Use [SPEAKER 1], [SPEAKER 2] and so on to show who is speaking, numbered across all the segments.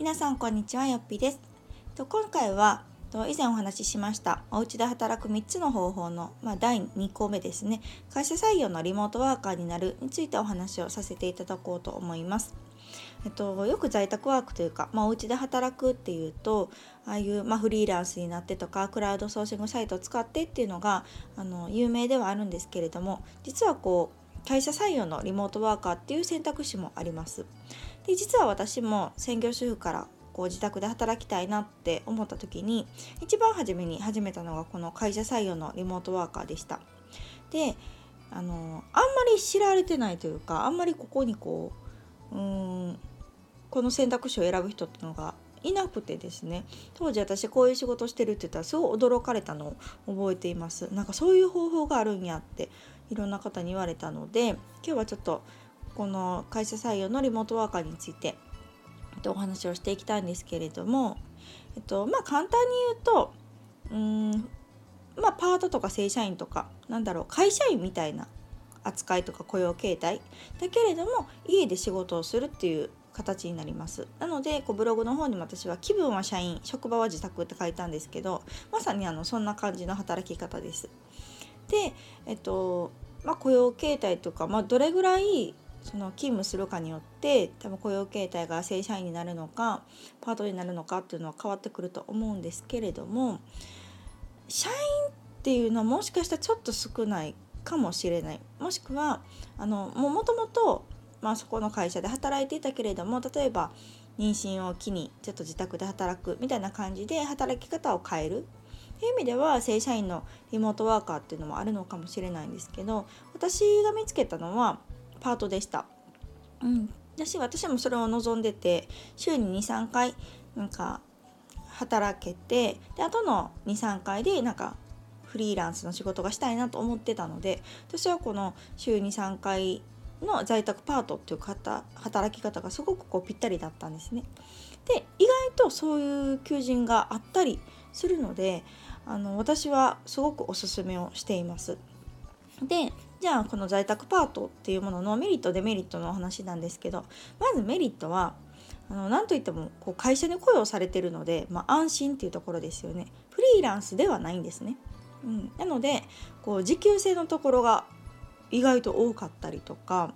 [SPEAKER 1] 皆さんこんにちはよっぴです。と今回はと以前お話ししましたお家で働く3つの方法の、まあ、第2項目ですね。会社採用のリモートワーカーになるについてお話をさせていただこうと思います。えっと、よく在宅ワークというか、まあ、お家で働くっていうとああいう、まあ、フリーランスになってとかクラウドソーシングサイトを使ってっていうのがあの有名ではあるんですけれども実はこう会社採用のリモートワーカーっていう選択肢もあります。で実は私も専業主婦からこう自宅で働きたいなって思った時に一番初めに始めたのがこの会社採用のリモートワーカーでした。であのあんまり知られてないというかあんまりここにこううーんこの選択肢を選ぶ人っていうのがいなくてですね当時私こういう仕事してるって言ったらすごい驚かれたのを覚えています。なんかそういう方法があるんやっていろんな方に言われたので今日はちょっとこの会社採用のリモートワーカーについてお話をしていきたいんですけれども、えっとまあ、簡単に言うとうんまあパートとか正社員とかなんだろう会社員みたいな扱いとか雇用形態だけれども家で仕事をするっていう形になります。なのでこうブログの方にも私は気分は社員職場は自宅って書いたんですけどまさにあのそんな感じの働き方です。でえっとまあ、雇用形態とか、まあ、どれぐらいその勤務するかによって多分雇用形態が正社員になるのかパートになるのかっていうのは変わってくると思うんですけれども社員っていうのはもしかしたらちょっと少ないかもしれない。もしくはあのもともとまあ、そこの会社で働いていたけれども例えば妊娠を機にちょっと自宅で働くみたいな感じで働き方を変えるっていう意味では正社員のリモートワーカーっていうのもあるのかもしれないんですけど私が見つけたのはパートでした。うん、私私もそれを望んでて週に23回なんか働けてであとの23回でなんかフリーランスの仕事がしたいなと思ってたので私はこの週23回の在宅パートっていう方働き方がすごくこうぴったりだったんですね。で意外とそういう求人があったりするのであの私はすごくおすすめをしています。でじゃあこの在宅パートっていうもののメリットデメリットのお話なんですけどまずメリットはあの何といってもこう会社に雇用されてるので、まあ、安心っていうところですよねフリーランスではないんですね。うん、なのでこう時給制のところが意外と多かったりとか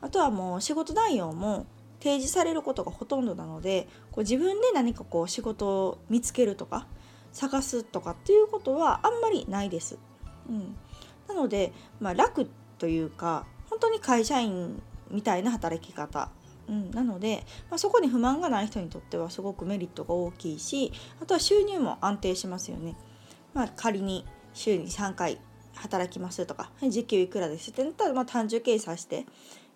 [SPEAKER 1] あとはもう仕事内容も提示されることがほとんどなのでこう自分で何かこう仕事を見つけるとか探すとかっていうことはあんまりないです。うん、なので、まあ、楽というか本当に会社員みたいな働き方、うん、なので、まあ、そこに不満がない人にとってはすごくメリットが大きいしあとは収入も安定しますよね。まあ、仮に週に3回働きますとか時給いくらですってなったらまあ単純計算して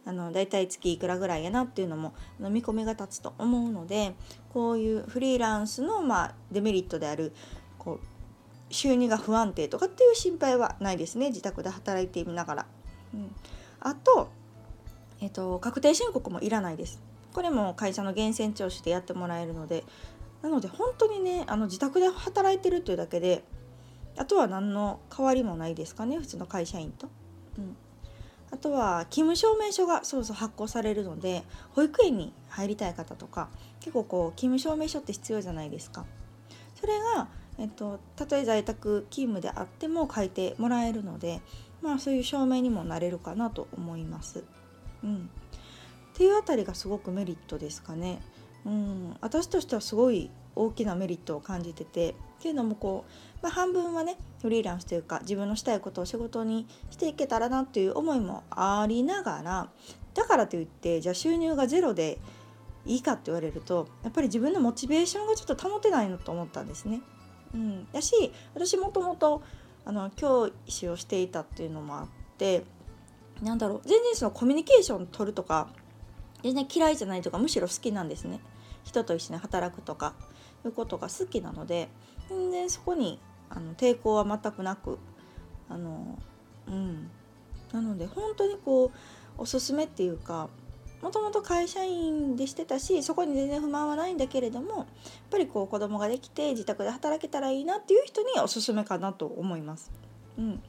[SPEAKER 1] あのだいたい月いくらぐらいやなっていうのも見込みが立つと思うのでこういうフリーランスのまあデメリットであるこう収入が不安定とかっていう心配はないですね自宅で働いてみながら。うん、あと,、えーと、確定申告もいらないです。これも会社の源泉徴収でやってもらえるのでなので本当にねあの自宅で働いてるっていうだけであとは何の変わりもないですかね普通の会社員と。うんあとは勤務証明書がそろそろ発行されるので保育園に入りたい方とか結構こう勤務証明書って必要じゃないですか。それが、えっと、たとえ在宅勤務であっても書いてもらえるので、まあ、そういう証明にもなれるかなと思います。うん、っていうあたりがすごくメリットですかね。うん、私としてはすごい大きなメリットを感じててっていうのもこう、まあ、半分はねフリーランスというか自分のしたいことを仕事にしていけたらなっていう思いもありながらだからといってじゃあ収入がゼロでいいかって言われるとやっぱり自分のモチベーションがちょっと保てないのと思ったんですね。うん、だし私もともとあの教師をしていたっていうのもあってなんだろう全然そのコミュニケーション取るとか全然嫌いじゃないとかむしろ好きなんですね。人と一緒に働くとかいうことが好きなので全然そこにあの抵抗は全くなくあのうんなので本当にこうおすすめっていうかもともと会社員でしてたしそこに全然不満はないんだけれどもやっぱりこう子供ができて自宅で働けたらいいなっていう人におすすめかなと思います。うん、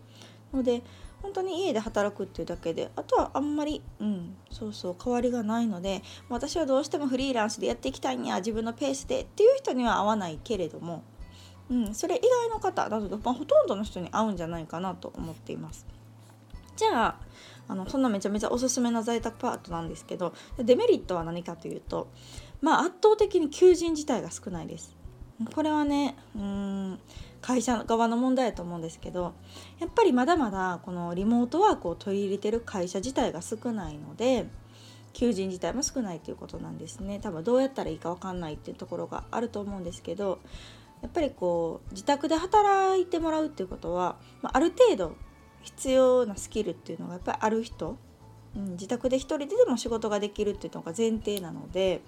[SPEAKER 1] ので本当に家で働くっていうだけであとはあんまり、うん、そうそう変わりがないので私はどうしてもフリーランスでやっていきたいんや自分のペースでっていう人には合わないけれども、うん、それ以外の方などで、まあ、ほとんどの人に合うんじゃないかなと思っています。じゃああのそんなめちゃめちゃおすすめな在宅パートなんですけどデメリットは何かというと、まあ、圧倒的に求人自体が少ないです。これはねうん会社側の問題だと思うんですけどやっぱりまだまだこのリモートワークを取り入れてる会社自体が少ないので求人自体も少ないということなんですね。多分どうやったらいいか分かんないっていうところがあると思うんですけどやっぱりこう自宅で働いてもらうっていうことは、まあ、る程度必要なスキルっていうのがやっぱりある人、うん、自宅で一人ででも仕事ができるっていうのが前提なので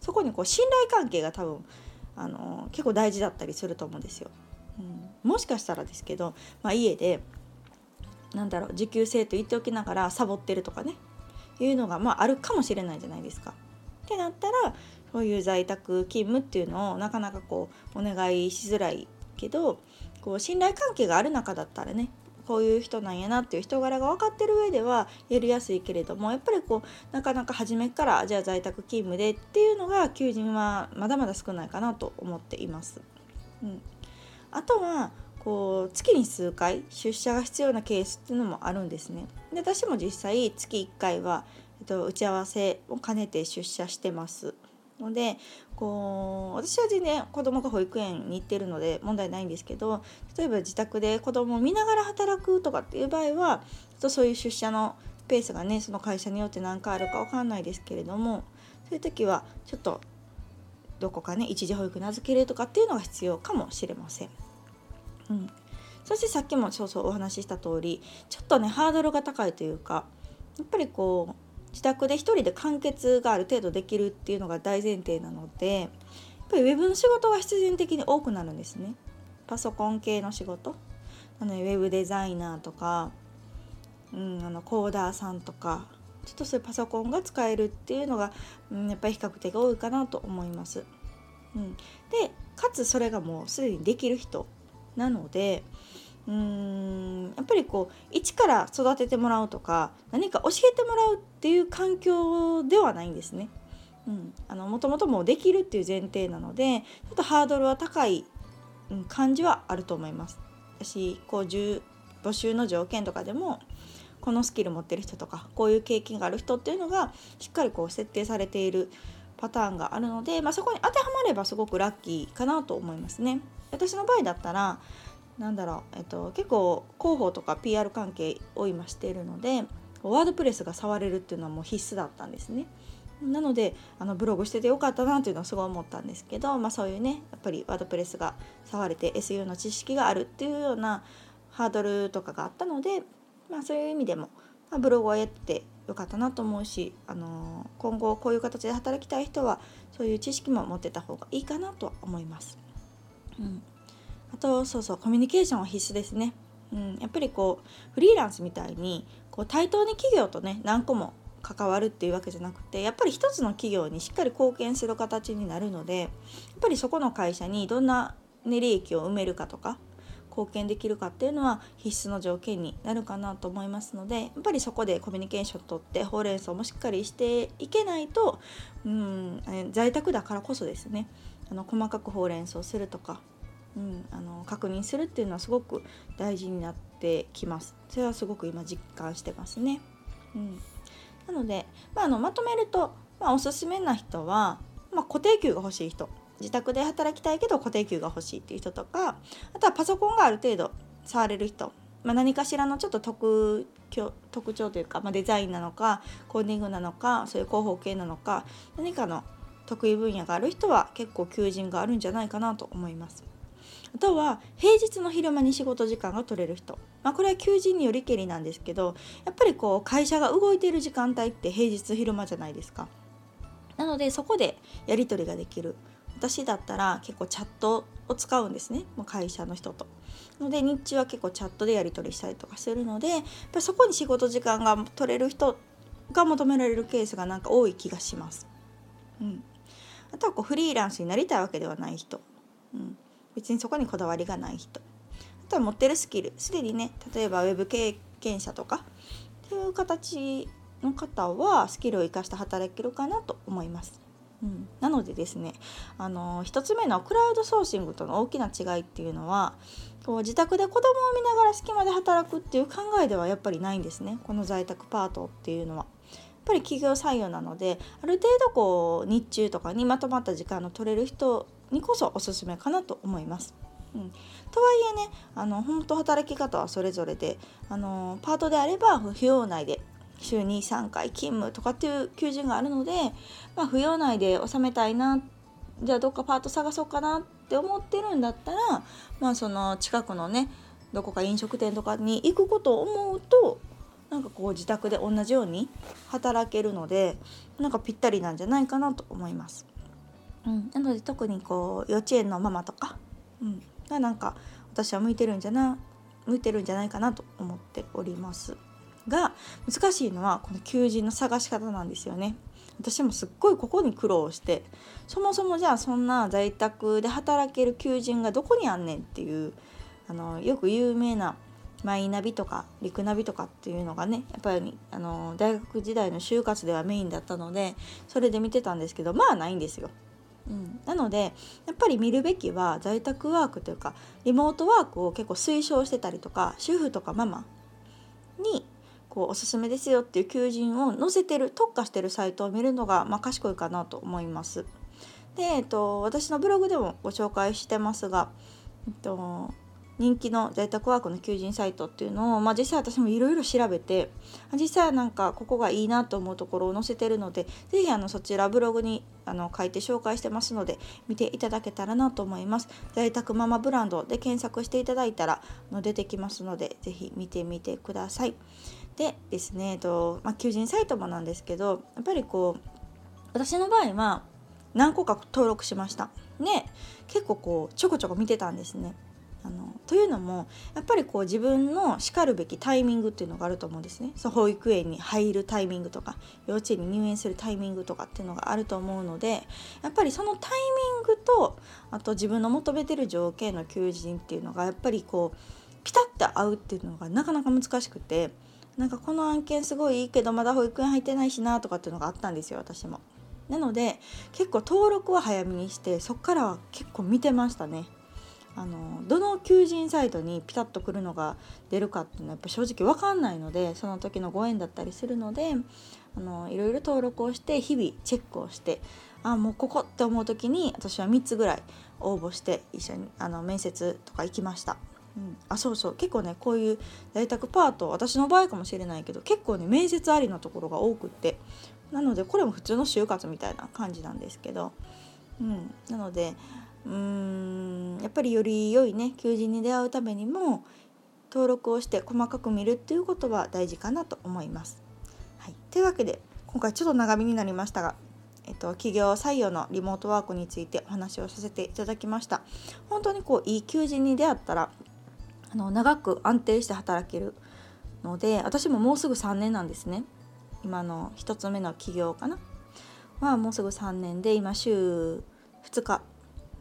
[SPEAKER 1] そこにこう信頼関係が多分あの結構大事だったりすると思うんですよ。うん、もしかしたらですけど、まあ、家でなんだろう持久性と言っておきながらサボってるとかねいうのが、まあ、あるかもしれないじゃないですか。ってなったらそういう在宅勤務っていうのをなかなかこうお願いしづらいけどこう信頼関係がある中だったらねこういう人なんやなっていう人柄が分かってる上ではやりやすいけれどもやっぱりこうなかなか初めからじゃあ在宅勤務でっていうのが求人はまだまだ少ないかなと思っています。うん、あとはこう月に数回出社が必要なケースっていうのもあるんですね。で私も実際月1回は、えっと、打ち合わせを兼ねて出社してます。のでこう私は全然子供が保育園に行ってるので問題ないんですけど例えば自宅で子供を見ながら働くとかっていう場合はきっとそういう出社のペースがねその会社によって何かあるか分かんないですけれどもそういう時はちょっとどこかね一時保育に預けるとかっていうのが必要かもしれません。うん、そしてさっきもそうそうお話しした通りちょっとねハードルが高いというかやっぱりこう自宅で1人で完結がある程度できるっていうのが大前提なのでやっぱりウェブの仕事が必然的に多くなるんですね。パソコン系の仕事あのウェブデザイナーとか、うん、あのコーダーさんとかちょっとそういうパソコンが使えるっていうのが、うん、やっぱり比較的多いかなと思います。うん、でかつそれがもうすでにできる人なのでうーんやっぱりこう一から育ててもらうとか何か教えてもらうっていう環境ではないんですね。うん、あのもともともうできるっていう前提なのでちょっとハードルは高い感じはあると思います。私こう募集の条件とかでもこのスキル持ってる人とかこういう経験がある人っていうのがしっかりこう設定されているパターンがあるので、まあ、そこに当てはまればすごくラッキーかなと思いますね。私の場合だったらなんだろう、えっと、結構広報とか PR 関係を今しているのでワードプレスが触れるっていうのはもう必須だったんですね。なのであのブログしててよかったなっていうのはすごい思ったんですけど、まあ、そういうねやっぱりワードプレスが触れて SEO の知識があるっていうようなハードルとかがあったので、まあ、そういう意味でも、まあ、ブログをやってよかったなと思うし、あのー、今後こういう形で働きたい人はそういう知識も持ってた方がいいかなとは思います。うんあとそうそうコミュニケーションは必須ですね。うん、やっぱりこうフリーランスみたいにこう対等に企業とね何個も関わるっていうわけじゃなくてやっぱり一つの企業にしっかり貢献する形になるのでやっぱりそこの会社にどんな、ね、利益を埋めるかとか貢献できるかっていうのは必須の条件になるかなと思いますのでやっぱりそこでコミュニケーションとってほうれん草もしっかりしていけないとうん在宅だからこそですねあの細かくほうれん草するとかうん、あの確認するっていうのはすごく大事になってきます。それはすごく今実感してますね、うん、なので、まあ、あのまとめると、まあ、おすすめな人は、まあ、固定給が欲しい人。自宅で働きたいけど固定給が欲しいっていう人とかあとはパソコンがある程度触れる人、まあ、何かしらのちょっと特特徴というか、まあ、デザインなのかコーディングなのかそういう広報系なのか何かの得意分野がある人は結構求人があるんじゃないかなと思います。あとは平日の昼間に仕事時間が取れる人、まあ、これは求人によりけりなんですけどやっぱりこう会社が動いている時間帯って平日昼間じゃないですか。なのでそこでやり取りができる私だったら結構チャットを使うんですね会社の人と。ので日中は結構チャットでやり取りしたりとかするのでやっぱそこに仕事時間が取れる人が求められるケースがなんか多い気がします。うん、あとはこうフリーランスになりたいわけではない人。うん別にそこにこだわりがない人。あとは持ってるスキル。すでにね例えばウェブ経験者とか。っていう形の方はスキルを生かして働けるかなと思います。うん、なのでですねあの1つ目のクラウドソーシングとの大きな違いっていうのはこう自宅で子供を見ながら隙間で働くっていう考えではやっぱりないんですね。この在宅パートっていうのは。やっぱり企業採用なのである程度こう日中とかにまとまった時間の取れる人にこそおすすめかなと思います。うん、とはいえねあの本当働き方はそれぞれであのパートであれば不要内で週に3回勤務とかっていう求人があるので、まあ、扶養内で収めたいなじゃあどっかパート探そうかなって思ってるんだったら、まあ、その近くのねどこか飲食店とかに行くことを思うとなんかこう自宅で同じように働けるのでなんかぴったりなんじゃないかなと思います。うん、なので特にこう幼稚園のママとか、うん、がなんか私は向いてるんじゃな向いてるんじゃないかなと思っております。が難しいのはこの求人の探し方なんですよね。私もすっごいここに苦労してそもそもじゃあそんな在宅で働ける求人がどこにあんねんっていうあのよく有名なマイナビとかリクナビとかっていうのがねやっぱりあの大学時代の就活ではメインだったのでそれで見てたんですけどまあないんですよ。うん、なのでやっぱり見るべきは在宅ワークというかリモートワークを結構推奨してたりとか主婦とかママにこうおすすめですよっていう求人を載せてる特化してるサイトを見るのが、まあ、賢いかなと思います。で、えっと、私のブログでもご紹介してますが、えっと、人気の在宅ワークの求人サイトっていうのを、まあ、実際私もいろいろ調べて実際なんかここがいいなと思うところを載せてるので是非そちらブログにあの書いて紹介してますので見ていただけたらなと思います。在宅ママブランドで検索していただいたらの出てきますので是非見てみてください。でですね、えっとまあ、求人サイトもなんですけどやっぱりこう私の場合は何個か登録しました。ね結構こうちょこちょこ見てたんですね。というのもやっぱりこう自分のしかるべきタイミングっていうのがあると思うんですねそう保育園に入るタイミングとか幼稚園に入園するタイミングとかっていうのがあると思うのでやっぱりそのタイミングとあと自分の求めてる条件の求人っていうのがやっぱりこうピタッと合うっていうのがなかなか難しくてなんかこの案件すごいいいけどまだ保育園入ってないしなとかっていうのがあったんですよ私も。なので結構登録は早めにしてそっからは結構見てましたね。あのどの求人サイトにピタッとくるのが出るかっていうのはやっぱ正直分かんないのでその時のご縁だったりするのであのいろいろ登録をして日々チェックをしてあもうここって思う時に私は3つぐらい応募して一緒にあの面接とか行きました。うん、あそうそう。結構ねこういう在宅パート私の場合かもしれないけど結構ね面接ありのところが多くってなのでこれも普通の就活みたいな感じなんですけど、うん、なのでうんやっぱりより良いね求人に出会うためにも登録をして細かく見るっていうことは大事かなと思います。はい、というわけで今回ちょっと長めになりましたがえっと、企業採用のリモートワークについてお話をさせていただきました。本当にこういい求人に出会ったらあの長く安定して働けるので私ももうすぐ3年なんですね。今の1つ目の企業かな。はもうすぐ3年で今週2日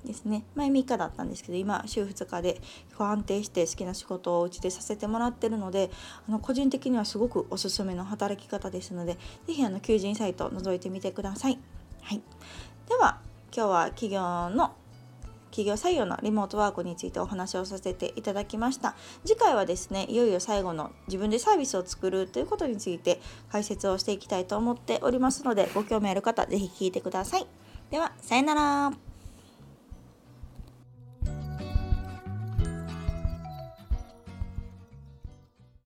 [SPEAKER 1] ですね。前3日だったんですけど今週2日で安定して好きな仕事をお家でさせてもらってるのであの個人的にはすごくおすすめの働き方ですので是非あの求人サイト覗いてみてください。はい、では今日は企業の企業採用のリモートワークについてお話をさせていただきました。次回はですねいよいよ最後の自分でサービスを作るということについて解説をしていきたいと思っておりますのでご興味ある方是非聞いてください。ではさようなら。